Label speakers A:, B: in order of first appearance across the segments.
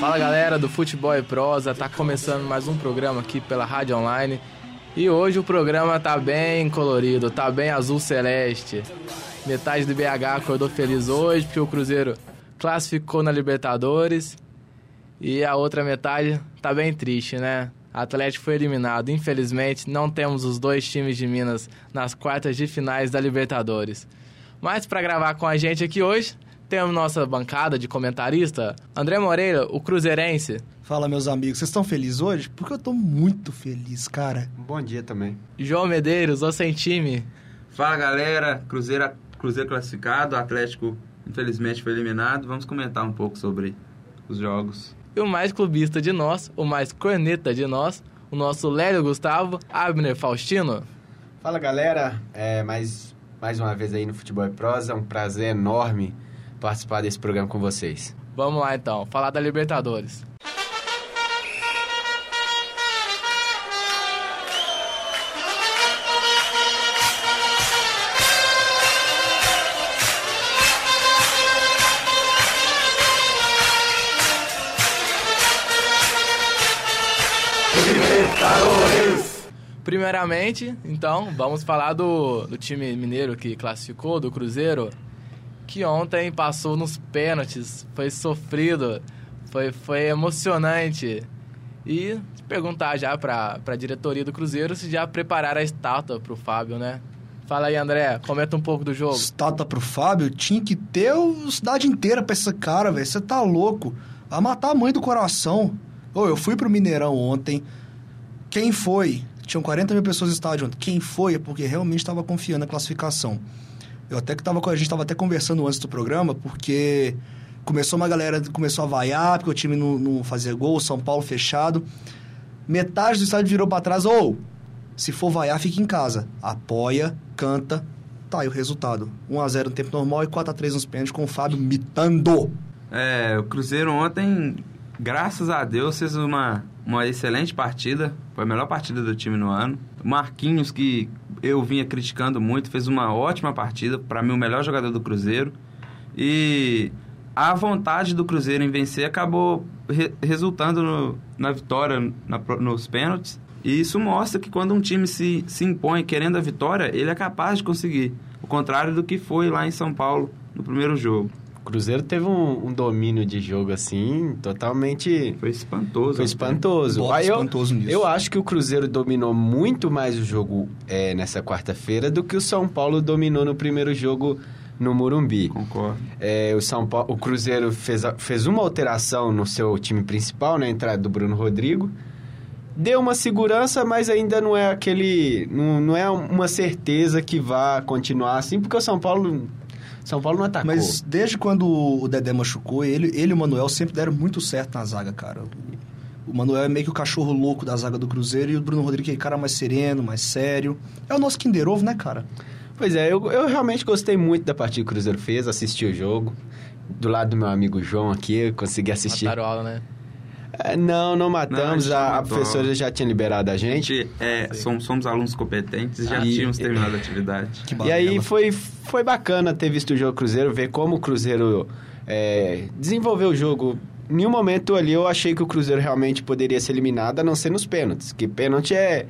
A: Fala galera do Futebol e Prosa, tá começando mais um programa aqui pela Rádio Online. E hoje o programa tá bem colorido, tá bem azul celeste. Metade do BH acordou feliz hoje porque o Cruzeiro classificou na Libertadores. E a outra metade tá bem triste, né? Atlético foi eliminado. Infelizmente, não temos os dois times de Minas nas quartas de finais da Libertadores. Mas para gravar com a gente aqui hoje, temos nossa bancada de comentarista, André Moreira, o cruzeirense.
B: Fala, meus amigos, vocês estão felizes hoje? Porque eu tô muito feliz, cara.
C: Bom dia também.
A: João Medeiros, o sem time.
D: Fala, galera. Cruzeiro, Cruzeiro classificado, Atlético infelizmente foi eliminado. Vamos comentar um pouco sobre os jogos.
A: E o mais clubista de nós, o mais corneta de nós, o nosso Lélio Gustavo, Abner Faustino.
C: Fala, galera. É, mais, mais uma vez aí no Futebol e Prosa. É um prazer enorme participar desse programa com vocês.
A: Vamos lá então, falar da Libertadores. Primeiramente, então, vamos falar do, do time mineiro que classificou, do Cruzeiro que ontem passou nos pênaltis, foi sofrido, foi, foi emocionante. E perguntar já para a diretoria do Cruzeiro se já prepararam a estátua para o Fábio, né? Fala aí, André, comenta um pouco do jogo.
B: Estátua pro Fábio? Tinha que ter a cidade inteira pra esse cara, velho. Você tá louco. Vai matar a mãe do coração. Ô, eu fui pro Mineirão ontem. Quem foi? Tinham 40 mil pessoas no estádio ontem. Quem foi? É porque realmente estava confiando na classificação. Eu até que tava, a gente estava até conversando antes do programa, porque começou uma galera, começou a vaiar, porque o time não, não fazia gol, São Paulo fechado. Metade do estádio virou para trás, ou se for vaiar, fica em casa. Apoia, canta, tá aí o resultado. 1x0 no tempo normal e 4x3 nos pênaltis com o Fábio mitando.
D: É, o Cruzeiro ontem, graças a Deus, fez uma, uma excelente partida. Foi a melhor partida do time no ano. Marquinhos, que eu vinha criticando muito, fez uma ótima partida, para mim o melhor jogador do Cruzeiro. E a vontade do Cruzeiro em vencer acabou re resultando no, na vitória na, nos pênaltis. E isso mostra que quando um time se, se impõe querendo a vitória, ele é capaz de conseguir. O contrário do que foi lá em São Paulo no primeiro jogo.
C: O Cruzeiro teve um, um, domínio de jogo assim, totalmente.
D: Foi espantoso.
C: Foi espantoso.
B: Aí espantoso
C: eu,
B: nisso.
C: eu acho que o Cruzeiro dominou muito mais o jogo é, nessa quarta-feira do que o São Paulo dominou no primeiro jogo no Morumbi.
D: Concordo.
C: É, o, São Paulo, o Cruzeiro fez, fez uma alteração no seu time principal, na entrada do Bruno Rodrigo. Deu uma segurança, mas ainda não é aquele. Não, não é uma certeza que vá continuar assim, porque o São Paulo são Paulo não atacou.
B: Mas desde quando o Dedé machucou, ele, ele e o Manuel sempre deram muito certo na zaga, cara. O Manuel é meio que o cachorro louco da zaga do Cruzeiro e o Bruno Rodrigues é cara mais sereno, mais sério. É o nosso Kinder Ovo, né, cara?
C: Pois é, eu, eu realmente gostei muito da partida que o Cruzeiro fez, assisti o jogo. Do lado do meu amigo João aqui, eu consegui assistir.
A: Mataram aula, né?
C: É, não, não matamos.
D: Não, a,
C: a, professora já tinha liberado a gente.
D: A gente é, somos, somos alunos competentes, já
C: Aí-
D: tínhamos terminado a atividade.
B: Que
C: E aí foi, foi bacana ter visto o jogo Cruzeiro, ver como o Cruzeiro é, desenvolveu o jogo. Em nenhum momento ali eu achei que o Cruzeiro realmente poderia ser eliminado, a não ser nos pênaltis. Que pênalti é,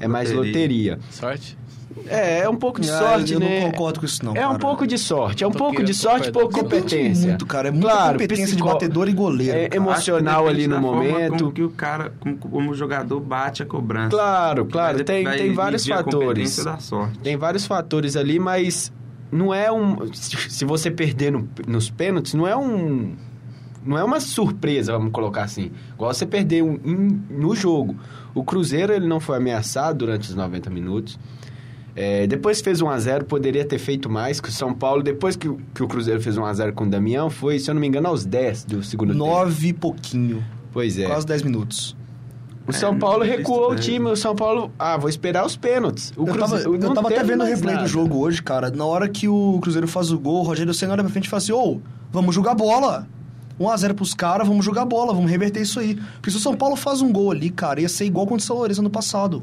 C: é mais
D: Loteria.
C: loteria.
A: Sorte?
C: É, é um pouco de
B: Ah,
C: sorte,
B: eu
C: né?
B: não concordo com isso, não.
C: é um
B: cara.
C: pouco de sorte, é um
A: Tô
C: pouco de sorte e pouco competência.
B: muito, cara. É muita
C: Claro,
B: competência de batedor e goleiro.
C: É,
B: cara.
C: emo- emocional ali no momento.
D: Como que o cara, como, como o jogador bate a cobrança.
C: Claro, claro,
D: Vai-
C: tem,
D: vai
C: tem vários fatores.
D: da sorte.
C: Tem vários fatores ali, mas não é um. Se você perder no- nos pênaltis, não é um. Não é uma surpresa, vamos colocar assim. Igual você perder um- em- no jogo. O Cruzeiro ele não foi ameaçado durante os 90 minutos. É, depois fez 1x0, poderia ter feito mais. Que o São Paulo, depois que, o- que o Cruzeiro fez 1x0 com o Damião, foi, se eu não me engano, aos 10 do segundo tempo.
B: Nove e pouquinho.
C: Pois é.
B: Quase 10 minutos.
C: O São
D: É,
C: Paulo recuou o time. O São Paulo, ah, vou esperar os pênaltis. O
B: eu tava,
C: Cruzeiro-
B: eu
C: não
B: tava até vendo o replay
C: nada.
B: do jogo hoje, cara. Na hora que o Cruzeiro faz o gol, o Rogério Senna olha pra frente e fala assim: Ô, vamos jogar bola. 1x0 pros caras, vamos jogar bola, vamos reverter isso aí. Porque se o São Paulo faz um gol ali, cara, ia ser igual contra o São Lourenço ano passado.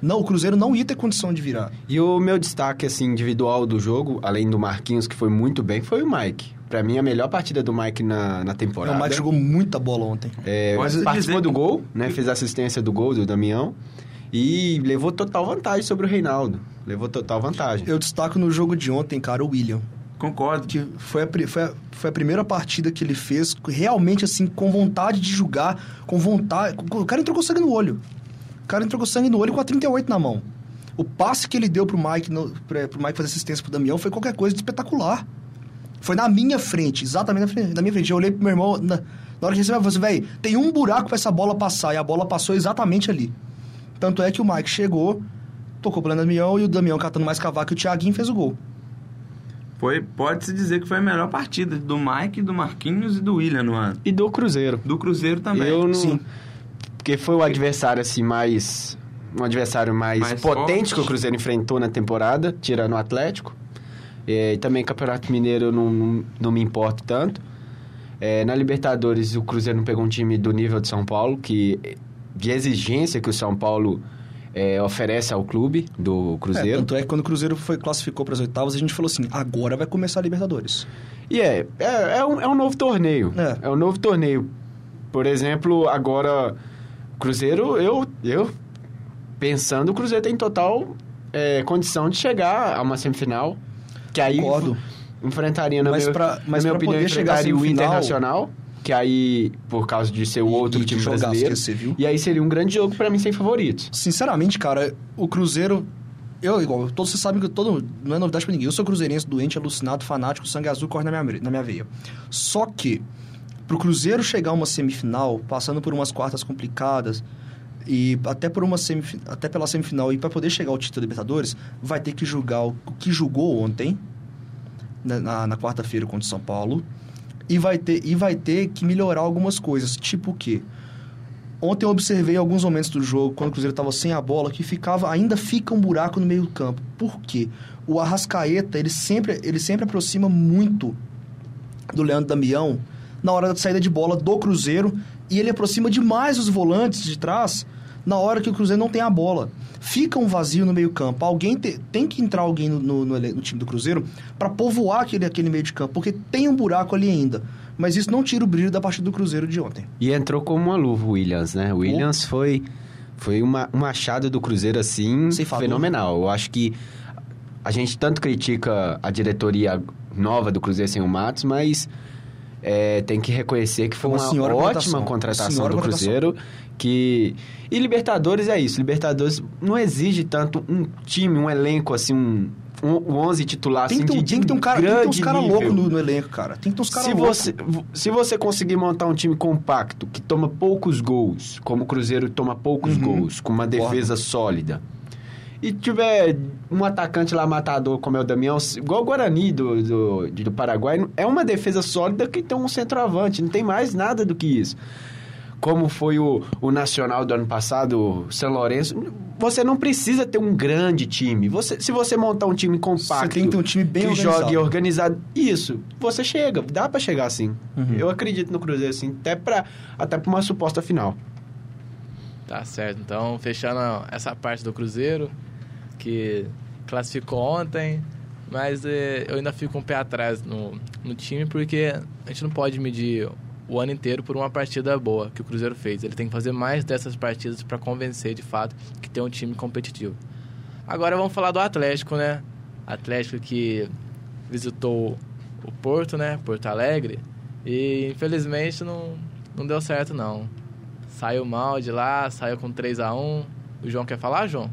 B: Não, o Cruzeiro não ia ter condição de virar.
C: E o meu destaque assim individual do jogo, além do Marquinhos, que foi muito bem, foi o Mike. Pra mim, a melhor partida do Mike na, na temporada.
B: O Mike jogou muita bola ontem.
C: É, participou
D: dizer
C: do gol, né? Fez assistência do gol do Damião. E levou total vantagem sobre o Reinaldo. Levou total vantagem.
B: Eu destaco no jogo de ontem, cara, o William.
D: Concordo.
B: Que foi a, foi, a, foi a primeira partida que ele fez realmente, assim, com vontade de jogar, com vontade... O cara entrou com sangue no olho. O cara entrou com sangue no olho com a 38 na mão. O passe que ele deu pro Mike, no, pra, pro Mike fazer assistência pro Damião foi qualquer coisa de espetacular. Foi na minha frente, exatamente na, frente, na minha frente. Eu olhei pro meu irmão, na, na hora que ele recebeu, eu falei assim, velho, tem um buraco pra essa bola passar. E a bola passou exatamente ali. Tanto é que o Mike chegou, tocou pro Damião e o Damião catando mais cavaco e o Thiaguinho fez o gol.
D: Foi, pode-se dizer que foi a melhor partida do Mike, do Marquinhos e do William no ano.
C: E do Cruzeiro.
D: Do Cruzeiro também.
C: Eu não...
B: Sim.
C: Porque foi o adversário assim mais... Um adversário mais,
D: Mais
C: potente
D: forte.
C: que o Cruzeiro enfrentou na temporada, tirando o Atlético. É, e também Campeonato Mineiro eu não, não, não me importo tanto. É, na Libertadores, o Cruzeiro não pegou um time do nível de São Paulo, que de exigência que o São Paulo é, oferece ao clube do
B: É,
C: Cruzeiro.
B: tanto é que quando o Cruzeiro foi, classificou para as oitavas, a gente falou assim: agora vai começar a Libertadores.
C: E é, é, é, um, é um novo torneio.
B: É.
C: É. um novo torneio. Por exemplo, agora, Cruzeiro, eu, eu pensando, o Cruzeiro tem total é, condição de chegar a uma semifinal. Que aí
B: Concordo.
C: enfrentaria, na
B: Mas
C: minha,
B: pra- mas
C: na minha opinião, enfrentaria o Internacional. Que aí, por causa de ser o outro
B: E
C: time
B: jogaço
C: brasileiro.
B: viu?
C: E aí seria um grande jogo pra mim sem favoritos.
B: Sinceramente, cara, o Cruzeiro. Eu, igual, todos vocês sabem que todo. Não é novidade pra ninguém. Eu sou cruzeirense, doente, alucinado, fanático, sangue azul corre na minha, na minha veia. Só que, pro Cruzeiro chegar a uma semifinal, passando por umas quartas complicadas, e até por uma semif- até pela semifinal, e para poder chegar ao título da Libertadores, vai ter que julgar o, o que julgou ontem, na, na, na quarta-feira contra o São Paulo, e vai, ter, e vai ter que melhorar algumas coisas. Tipo o quê? Ontem eu observei alguns momentos do jogo, quando o Cruzeiro estava sem a bola, que ficava ainda fica um buraco no meio do campo. Por quê? O Arrascaeta, ele sempre, ele sempre aproxima muito do Leandro Damião na hora da saída de bola do Cruzeiro e ele aproxima demais os volantes de trás na hora que o Cruzeiro não tem a bola. Fica um vazio no meio campo. Alguém te- tem que entrar alguém no, no- no no time do Cruzeiro para povoar aquele, aquele meio de campo, porque tem um buraco ali ainda. Mas isso não tira o brilho da partida do Cruzeiro de ontem.
C: E entrou como uma luva o Williams, né? O Williams foi, foi uma, um achado do Cruzeiro, assim, fenomenal. Eu acho que a gente tanto critica a diretoria nova do Cruzeiro sem o Matos, mas é, tem que reconhecer que foi
B: Uma
C: uma, ótima
B: contratação.
C: contratação do
B: contratação.
C: Cruzeiro. Que... E Libertadores é isso. Libertadores não exige tanto um time, um elenco, assim, um, um 11 titular,
B: Tem
C: assim,
B: um-
C: de,
B: tem que ter um cara, tem que ter uns caras loucos no, no elenco, cara. Tem que ter uns caras
C: Se
B: loucos.
C: você, se você conseguir montar um time compacto, que toma poucos gols, como o Cruzeiro toma poucos
B: Uhum.
C: gols, com uma defesa sólida, e tiver um atacante lá matador como é o Damião, igual o Guarani do, do, do Paraguai, é uma defesa sólida que tem um centroavante, não tem mais nada do que isso. Como foi o, o Nacional do ano passado, o São Lourenço, você não precisa ter um grande time. Você, se você montar um time compacto,
B: Você tem que ter um time bem
C: que
B: organizado.
C: jogue organizado, isso, você chega, dá pra chegar assim.
B: Uhum.
C: Eu acredito no Cruzeiro assim, até pra, até pra uma suposta final.
A: Tá certo. Então, fechando essa parte do Cruzeiro, que classificou ontem, mas eh, eu ainda fico um pé atrás no, no time, porque a gente não pode medir o ano inteiro por uma partida boa que o Cruzeiro fez. Ele tem que fazer mais dessas partidas para convencer, de fato, que tem um time competitivo. Agora vamos falar do Atlético, né? Atlético que visitou o Porto, né? Porto Alegre. E infelizmente não, não deu certo, não. Saiu mal de lá, saiu com 3 a 1 O João quer falar, João?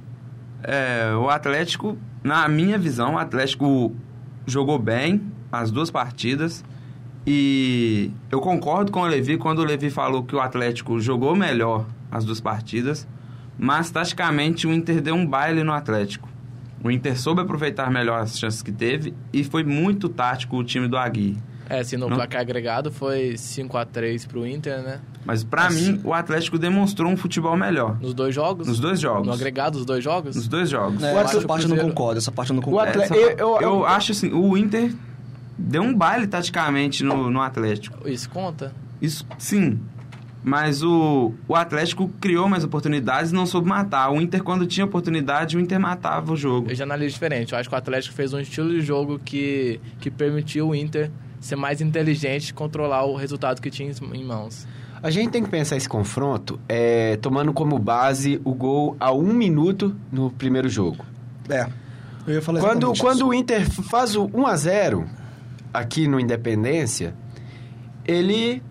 D: É, o Atlético, na minha visão, o Atlético jogou bem as duas partidas. E eu concordo com o Levi quando o Levi falou que o Atlético jogou melhor as duas partidas, mas taticamente o Inter deu um baile no Atlético. O Inter soube aproveitar melhor as chances que teve e foi muito tático o time do Agui.
A: É, assim, no
D: Não.
A: placar agregado foi 5 a 3 pro Inter, né?
D: Mas pra
A: Assim-
D: mim, o Atlético demonstrou um futebol melhor.
A: Nos dois jogos?
D: Nos dois jogos.
A: No agregado dos dois jogos?
D: Nos dois jogos.
B: É,
A: Eu
B: essa parte eu não concordo, essa parte eu não concordo.
C: Atlético-
D: Essa-
C: eu- eu-
D: eu acho assim, o Inter deu um baile taticamente no, no Atlético.
A: Isso conta?
D: Isso, sim. Mas o, o Atlético criou mais oportunidades e não soube matar. O Inter, quando tinha oportunidade, o Inter matava o jogo.
A: Eu já analiso diferente. Eu acho que o Atlético fez um estilo de jogo que, que permitiu o Inter ser mais inteligente e controlar o resultado que tinha em mãos.
C: A gente tem que pensar esse confronto é, tomando como base o gol a um minuto no primeiro jogo.
B: É. Eu ia falar
C: Quando, quando
B: isso.
C: o Inter faz o 1 a 0 aqui no Independência, ele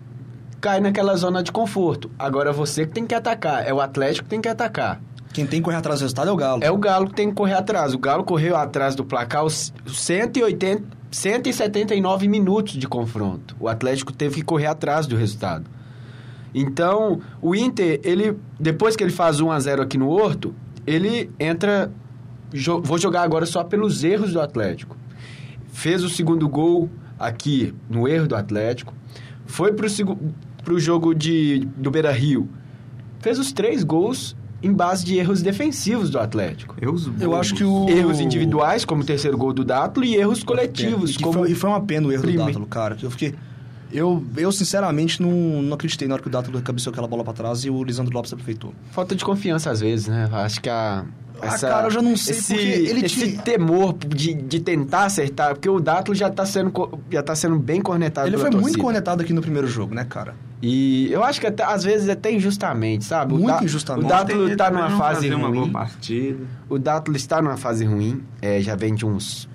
C: cai naquela zona de conforto. Agora você que tem que atacar, é o Atlético que tem que atacar.
B: Quem tem que correr atrás do resultado é o Galo.
C: É o Galo que tem que correr atrás. O Galo correu atrás do placar os 180, 179 minutos de confronto. O Atlético teve que correr atrás do resultado. Então, o Inter, ele depois que ele faz 1 a 0 aqui no Horto, ele entra jo- vou jogar agora só pelos erros do Atlético. Fez o segundo gol aqui no erro do Atlético. Foi pro, pro jogo de, do Beira-Rio. Fez os três gols em base de erros defensivos do Atlético.
D: Eu, os
B: Eu acho que o...
C: Erros individuais, como o terceiro gol do Dátulo, e erros coletivos,
B: E, que
C: como...
B: foi, e foi uma pena o erro
C: Prime-
B: do Dátalo, cara. Eu fiquei... Eu, eu sinceramente, não, não acreditei na hora que o Dátalo cabeceou aquela bola pra trás e o Lisandro Lopes aproveitou.
C: Falta de confiança às vezes, né? Acho que a...
B: Ah, cara, eu já não sei,
C: esse,
B: porque ele
C: esse
B: tinha-
C: temor de, de tentar acertar, porque o Dátulo já tá sendo, já tá sendo bem cornetado
B: Ele foi muito
C: torcida.
B: cornetado aqui no primeiro jogo, né, cara?
C: E eu acho que até, às vezes até injustamente, sabe? O
B: Muito
C: Dá-
B: injustamente.
C: O Dátulo tá
D: também
C: numa fase
D: fazia uma boa
C: ruim.
D: partida.
C: O Dátulo está numa fase ruim. é, já vem de uns.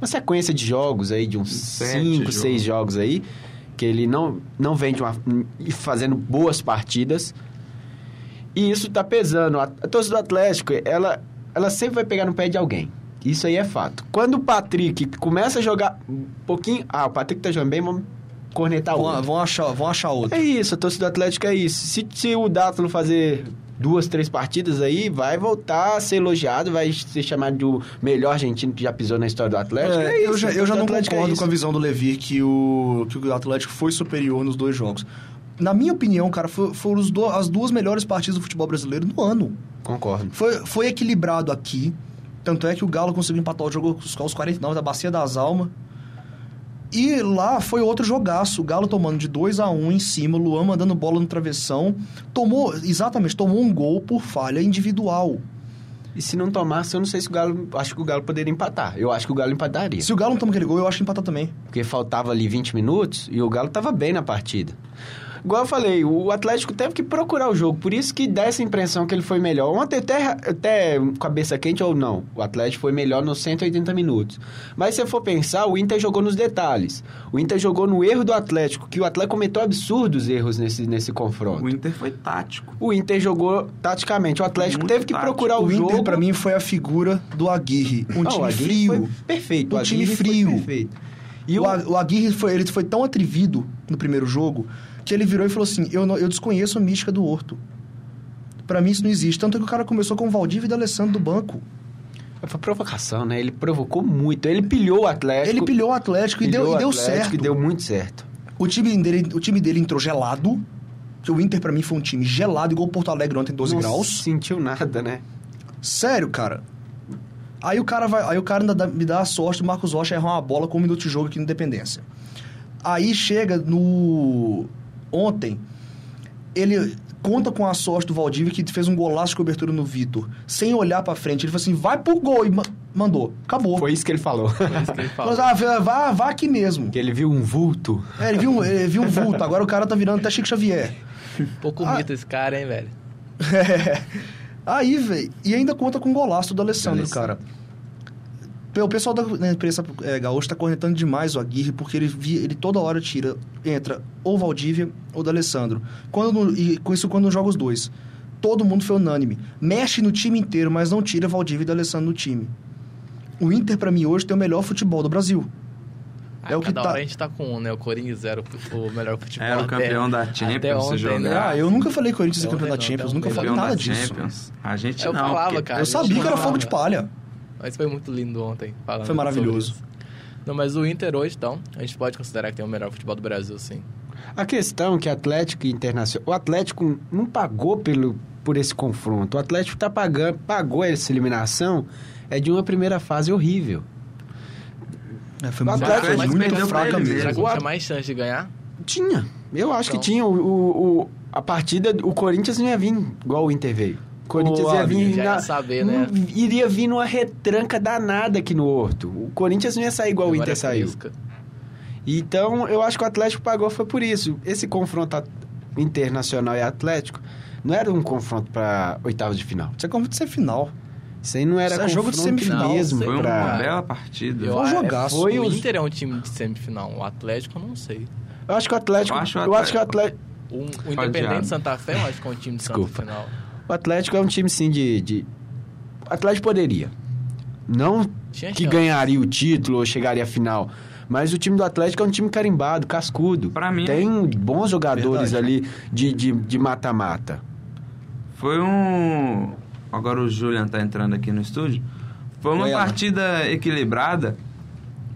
C: Uma sequência de jogos aí, de uns
D: Sete
C: 5,
D: jogos.
C: 6 jogos aí. Que ele não, não vem de uma, fazendo boas partidas. E isso tá pesando. A, a torcida do Atlético, ela, ela sempre vai pegar no pé de alguém. Isso aí é fato. Quando o Patrick começa a jogar um pouquinho. Ah, o Patrick tá jogando bem, vamos cornetar
B: Vão,
C: outro.
B: vão, achar, vão achar outro.
C: É isso, a torcida do Atlético é isso. Se, se o Dátulo fazer duas, três partidas aí, vai voltar a ser elogiado, vai ser chamado de o melhor argentino que já pisou na história do Atlético.
B: É,
C: É isso,
B: eu já, eu já não
C: é
B: concordo
C: isso.
B: com a visão do Levi que o, que o Atlético foi superior nos dois jogos. Na minha opinião, cara, foram os do- as duas melhores partidas do futebol brasileiro no ano.
C: Concordo.
B: Foi, foi equilibrado aqui. Tanto é que o Galo conseguiu empatar o jogo aos 49 da Bacia das Almas. E lá foi outro jogaço. O Galo tomando de 2 a 1 em cima, o Luan mandando bola no travessão. Tomou, exatamente, tomou um gol por falha individual.
C: E se não tomasse, eu não sei se o Galo. Acho que o Galo poderia empatar. Eu acho que o Galo empataria.
B: Se o Galo não toma aquele gol, eu acho que empatar também.
C: Porque faltava ali 20 minutos e o Galo tava bem na partida. Igual eu falei, o Atlético teve que procurar o jogo, por isso que dá essa impressão que ele foi melhor. Ontem até, até cabeça quente ou não, o Atlético foi melhor nos 180 minutos. Mas se você for pensar, o Inter jogou nos detalhes. O Inter jogou no erro do Atlético, que o Atlético cometeu absurdos erros nesse, nesse confronto.
D: O Inter foi tático.
C: O Inter jogou taticamente, o Atlético
D: Muito
C: teve que
D: tático.
C: procurar o,
B: O
C: jogo.
B: Inter, pra mim, foi a figura do Aguirre. Um
C: Não, o
B: time
C: Aguirre
B: frio.
C: foi perfeito.
B: Um
C: o
B: time
C: Aguirre foi
B: frio.
C: perfeito. E
B: o,
C: o,
B: o Aguirre foi, ele foi tão atrevido no primeiro jogo que ele virou e falou assim: Eu, não- eu desconheço a mística do Horto. Pra mim isso não existe. Tanto que o cara começou com o Valdívia e D'Alessandro do banco.
C: Foi provocação, né? Ele provocou muito. Ele pilhou o Atlético.
B: Ele pilhou o Atlético e
C: pilhou
B: deu,
C: o
B: e deu
C: Atlético
B: certo.
C: E deu muito certo.
B: O, time dele, o time dele entrou gelado. O Inter, pra mim, foi um time gelado, igual o Porto Alegre ontem, 12
C: não
B: graus.
C: sentiu nada, né?
B: Sério, cara. Aí o cara vai, aí o cara ainda dá- me dá a sorte do Marcos Rocha errar uma bola com um minuto de jogo aqui no Independência. Aí chega no ontem, ele conta com a sorte do Valdívia que fez um golaço de cobertura no Vitor, sem olhar pra frente. Ele falou assim: "Vai pro gol" e ma- mandou. Acabou.
C: Foi isso que ele falou.
A: Foi isso que ele
B: Falou assim, ah, vá, vá aqui mesmo.
C: que ele viu um vulto.
B: É, ele viu, ele viu um vulto, agora o cara tá virando até Chico Xavier.
A: Pouco
B: Ah.
A: mito esse cara, hein, velho?
B: É. Aí, velho, e ainda conta com o golaço do Alessandro,
C: Alessandro.
B: cara. O pessoal da da imprensa é, gaúcha tá cornetando demais o Aguirre, porque ele, ele toda hora tira, entra ou Valdívia ou do Alessandro. Quando e com isso, quando não joga os dois. Todo mundo foi unânime. Mexe no time inteiro, mas não tira Valdívia e do Alessandro no time. O Inter, pra mim, hoje tem o melhor futebol do Brasil.
A: Ah,
B: É o que
A: cada
B: tá-
A: hora a gente tá com um, né? O Corinthians era o, o melhor futebol.
D: Era o
A: até-
D: campeão da
A: até
D: Champions, se
A: ontem,
D: jogar.
A: né?
B: Ah, eu nunca falei que o Corinthians é campeão da Champions, nunca falei nada
D: da
B: disso.
D: Champions. A gente
A: Eu
D: não.
A: falava,
D: porque-
A: cara.
B: Eu sabia que era fogo de palha.
A: Mas foi muito lindo ontem. falando
B: Foi maravilhoso.
A: Não, mas o Inter hoje, então, a gente pode considerar que tem o melhor futebol do Brasil, sim.
C: A questão é que Atlético e Internacional... O Atlético não pagou pelo, por esse confronto. O Atlético tá pagando, pagou essa eliminação é de uma primeira fase horrível.
B: É, foi
C: O
B: muito,
C: Atlético
D: mas
B: muito
D: perdeu pra
B: fraca
D: ele
B: mesmo.
A: Será que tinha mais chance de ganhar?
C: Tinha. Eu acho
A: Então.
C: que tinha. O, o- o- A partida, o Corinthians não ia vir igual o Inter veio. O Corinthians ia vir
A: já ia
C: na,
A: saber, né?
C: iria vir numa retranca danada aqui no Horto. O Corinthians não ia sair igual o
A: Agora
C: Inter
A: é
C: saiu. Então, eu acho que o Atlético pagou foi por isso. Esse confronto internacional e Atlético não era um confronto para oitavas de final.
B: Isso é como de ser final.
C: Isso aí não era
B: Isso é jogo de
C: confronto
B: semifinal.
C: mesmo
D: Foi uma
C: pra...
D: bela partida.
A: Eu,
B: Foi um jogaço.
A: Foi o
C: os-
A: Inter é um time de semifinal. O Atlético, eu não sei.
C: Eu acho que o Atlético...
D: Eu acho o
C: que o Atlético...
A: O, o. Independente Santa Fé, eu acho que é um time de
C: Desculpa.
A: Santa final.
C: O Atlético é um time, sim, de... de... O Atlético poderia. Não
A: Tinha
C: que
A: chance.
C: ganharia o título ou chegaria à final. Mas o time do Atlético é um time carimbado, cascudo.
D: Pra mim-
C: Tem bons jogadores
B: Verdade.
C: ali de de- de mata-mata.
D: Foi um. Agora o Julian tá entrando aqui no estúdio. Foi uma
B: Oi, Ana.
D: partida equilibrada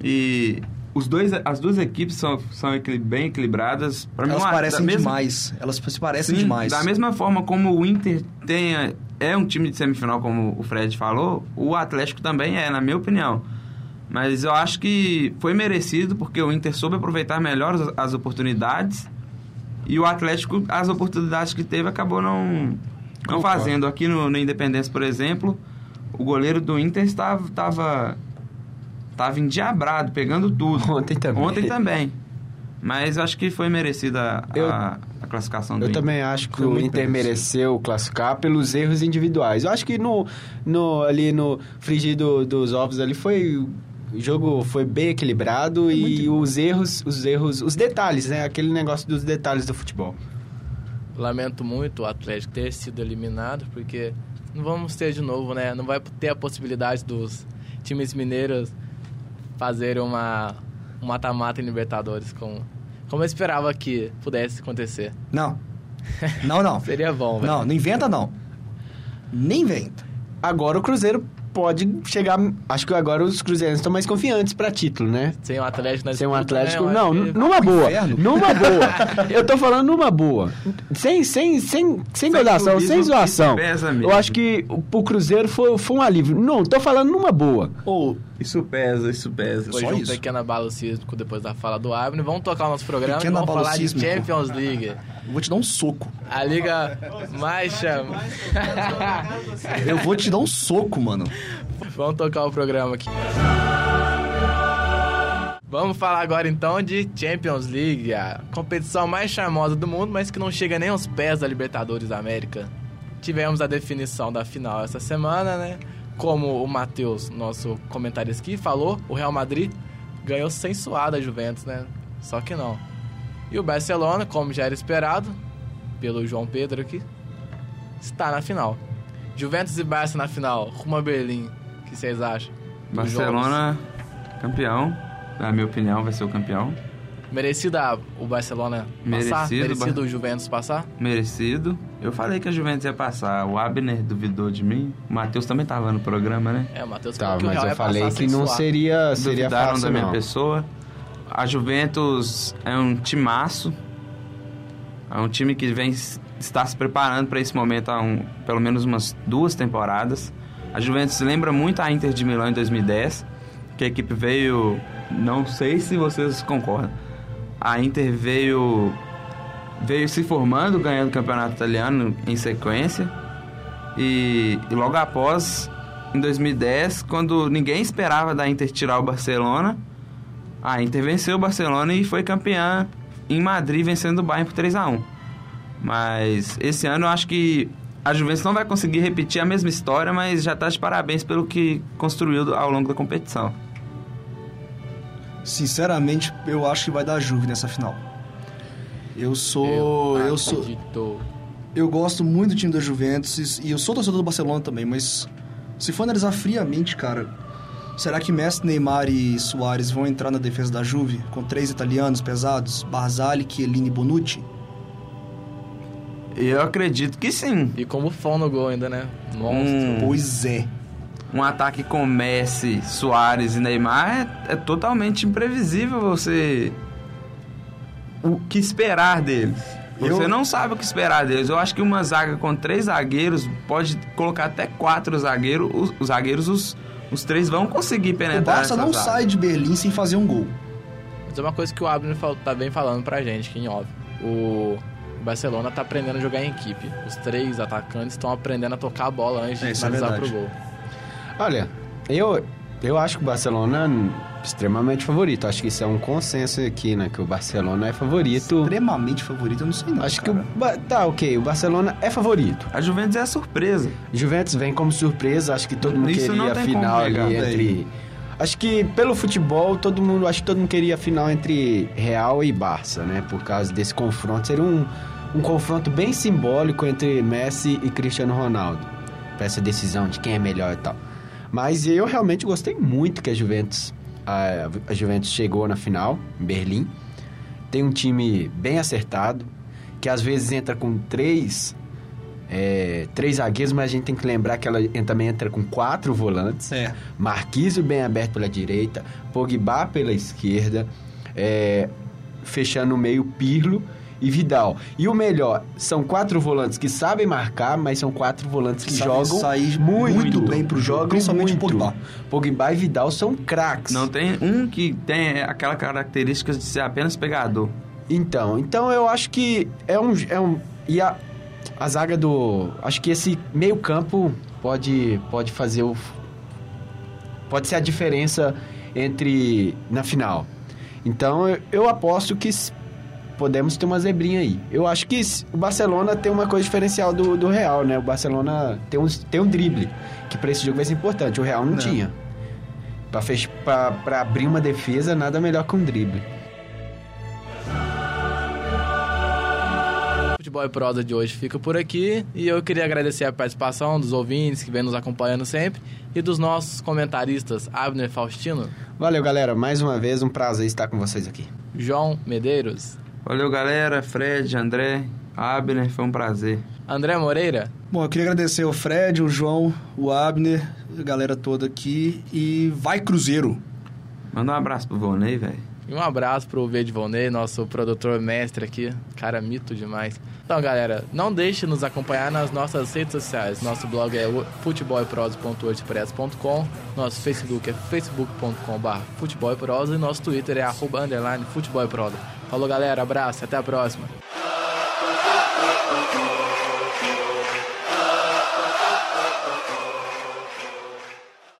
D: e os dois, as duas equipes são, são bem equilibradas. Pra mim,
B: Elas
D: uma-
B: parecem
D: mesma-
B: demais. Elas se parecem
D: Sim,
B: demais.
D: Da mesma forma como o Inter tem, é um time de semifinal, como o Fred falou, o Atlético também é, na minha opinião. Mas eu acho que foi merecido, porque o Inter soube aproveitar melhor as, as oportunidades. E o Atlético, as oportunidades que teve, acabou não, não fazendo. Aqui no, no Independência, por exemplo, o goleiro do Inter estava, estava, estava endiabrado, pegando tudo.
C: Ontem também.
D: Ontem também. Mas acho que foi merecida a,
C: Eu-
D: a classificação do
C: Eu
D: Inter.
C: também acho que
B: Foi
C: o Inter
B: merecido.
C: mereceu classificar pelos erros individuais. Eu acho que no, no ali no frigir do- dos ovos ali foi o jogo foi bem equilibrado e os erros, os erros, os detalhes, né? Aquele negócio dos detalhes do futebol.
A: Lamento muito o Atlético ter sido eliminado, porque não vamos ter de novo, né? Não vai ter a possibilidade dos times mineiros fazerem uma um mata-mata em Libertadores, como, como eu esperava que pudesse acontecer.
B: Não. Não, não.
A: Seria bom, velho.
B: Não, não inventa não. Nem inventa.
C: Agora o Cruzeiro pode chegar, acho que agora os cruzeirenses estão mais confiantes para título, né?
A: Sem o Atlético na
C: Sem um
A: disputa, né?
C: Atlético.
A: Eu
C: Não,
A: que-
C: numa boa.
B: inferno.
C: Numa boa. Eu tô falando numa boa. Sem, sem, sem, sem gozação, sem zoação. Eu acho que o- pro Cruzeiro foi, foi um alívio. Não, tô falando numa boa.
B: Ou,
D: Isso pesa, isso pesa.
A: Foi
B: Só
A: um
B: isso.
A: pequeno abalo sísmico depois da fala do Abner. Vamos tocar o nosso programa
B: Pequeno
A: e vamos falar de
B: sísmico.
A: Champions League.
B: eu vou te dar um soco.
A: A liga mais chama.
B: Eu vou te dar um soco, mano.
A: Vamos tocar o programa aqui. Vamos falar agora então de Champions League, a competição mais charmosa do mundo, mas que não chega nem aos pés da Libertadores da América. Tivemos a definição da final essa semana, né? Como o Matheus, nosso comentarista aqui, falou, o Real Madrid ganhou sem suar da Juventus, né? Só que não. E o Barcelona, como já era esperado, pelo João Pedro aqui, está na final. Juventus e Barça na final, rumo a Berlim. O que vocês acham?
D: Barcelona, campeão. Na minha opinião, vai ser o campeão.
A: Jogos? Merecido a- o Barcelona passar?
D: Merecido,
A: Merecido o Juventus passar?
D: Merecido. Eu falei que a Juventus ia passar. O Abner duvidou de mim. O Matheus também tava no programa, né?
A: É, o Matheus
C: Tá,
A: falou que o
C: mas
A: Real
C: eu
A: ia
C: falei que não
A: suar.
C: seria, seria
D: Duvidaram
C: fácil,
D: da minha
C: não.
D: pessoa. A Juventus é um timaço. É um time que vem está se preparando para esse momento há um, pelo menos umas duas temporadas. A Juventus lembra muito a Inter de Milão em 2010, que a equipe veio, não sei se vocês concordam. A Inter veio veio se formando, ganhando o campeonato italiano em sequência. E, e logo após, em 2010, quando ninguém esperava da Inter tirar o Barcelona, a Inter venceu o Barcelona e foi campeã em Madrid, vencendo o Bayern por 3 a 1 Mas esse ano eu acho que a Juventus não vai conseguir repetir a mesma história, mas já está de parabéns pelo que construiu ao longo da competição.
B: Sinceramente, eu acho que vai dar Juve nessa final. Eu sou. Eu, sou.
A: acredito.
B: Eu gosto muito do time da Juventus e eu sou torcedor do Barcelona também, mas se for analisar friamente, cara, será que Messi, Neymar e Soares vão entrar na defesa da Juve com três italianos pesados, Barzali, Chiellini e Bonucci?
D: Eu acredito que sim.
A: E como Buffon no gol ainda, né? Monstro.
D: Hum.
B: Pois é.
D: Um ataque com Messi, Soares e Neymar é, é totalmente imprevisível você. O que esperar deles. Você
B: Eu-
D: não sabe o que esperar deles. Eu acho que uma zaga com três zagueiros pode colocar até quatro zagueiros. Os, os zagueiros, os, os três vão conseguir
B: O
D: penetrar.
B: Barça
D: essa
B: não
D: zaga.
B: sai de Berlim sem fazer um gol.
A: Mas é uma coisa que o Abner tá bem falando pra gente, que em óbvio. O O Barcelona tá aprendendo a jogar em equipe. Os três atacantes estão aprendendo a tocar a bola antes
B: É,
A: de
B: é
A: finalizar pro
B: verdade.
A: gol.
C: Olha, eu, eu acho que o Barcelona é extremamente favorito. Acho que isso é um consenso aqui, né? Que o Barcelona é favorito.
B: Extremamente favorito, eu não sei não,
C: Acho que o.
B: cara.
C: Ba- Tá, ok. O Barcelona é favorito.
D: A Juventus é a surpresa.
C: Juventus vem como surpresa, acho que todo mundo
D: Isso
C: queria a final ali
D: negar,
C: entre. Acho que pelo futebol, todo mundo, acho que todo mundo queria a final entre Real e Barça, né? Por causa desse confronto. Seria um, um confronto bem simbólico entre Messi e Cristiano Ronaldo. Pra essa decisão de quem é melhor e tal. Mas eu realmente gostei muito que a Juventus, a, a Juventus chegou na final, em Berlim. Tem um time bem acertado, que às vezes entra com três é, três zagueiros, mas a gente tem que lembrar que ela também entra com quatro volantes.
B: É.
C: Bem aberto pela direita, Pogba pela esquerda, é, fechando o meio Pirlo e Vidal. E o melhor, são quatro volantes que sabem marcar, mas são quatro volantes que
B: Sabem
C: jogam
B: sair
C: muito,
B: muito bem pro jogo, principalmente
C: muito.
B: Pogba.
C: Pogba e Vidal são craques.
D: Não tem um que tem aquela característica de ser apenas pegador.
C: Então, então eu acho que é um, é um e a, a zaga do, acho que esse meio campo pode pode fazer o pode ser a diferença entre na final. Então eu, eu aposto que podemos ter uma zebrinha aí. Eu acho que o Barcelona tem uma coisa diferencial do, do Real, né? O Barcelona tem um, tem um drible que para esse jogo vai ser importante. O Real não,
B: Não.
C: tinha. Pra abrir uma defesa, nada melhor que um drible.
A: O Futebol e Prosa de hoje fica por aqui e eu queria agradecer a participação dos ouvintes que vem nos acompanhando sempre e dos nossos comentaristas Abner Faustino,
C: Valeu, galera. Mais uma vez, um prazer estar com vocês aqui.
A: João Medeiros,
D: Valeu, galera. Fred, André, Abner, foi um prazer.
A: André Moreira
B: Bom, eu queria agradecer o Fred, o João, o Abner, a galera toda aqui e vai Cruzeiro.
D: Manda um abraço pro Vonei, velho.
A: E um abraço pro Volney, nosso produtor mestre aqui, cara mito demais. Então, galera, não deixe de nos acompanhar nas nossas redes sociais. Nosso blog é o futeboleprosa.wordpress.com, nosso Facebook é facebook.com.br futeboleprosa e nosso Twitter é arroba underline futeboleprosa. Falou, galera, abraço, até a próxima.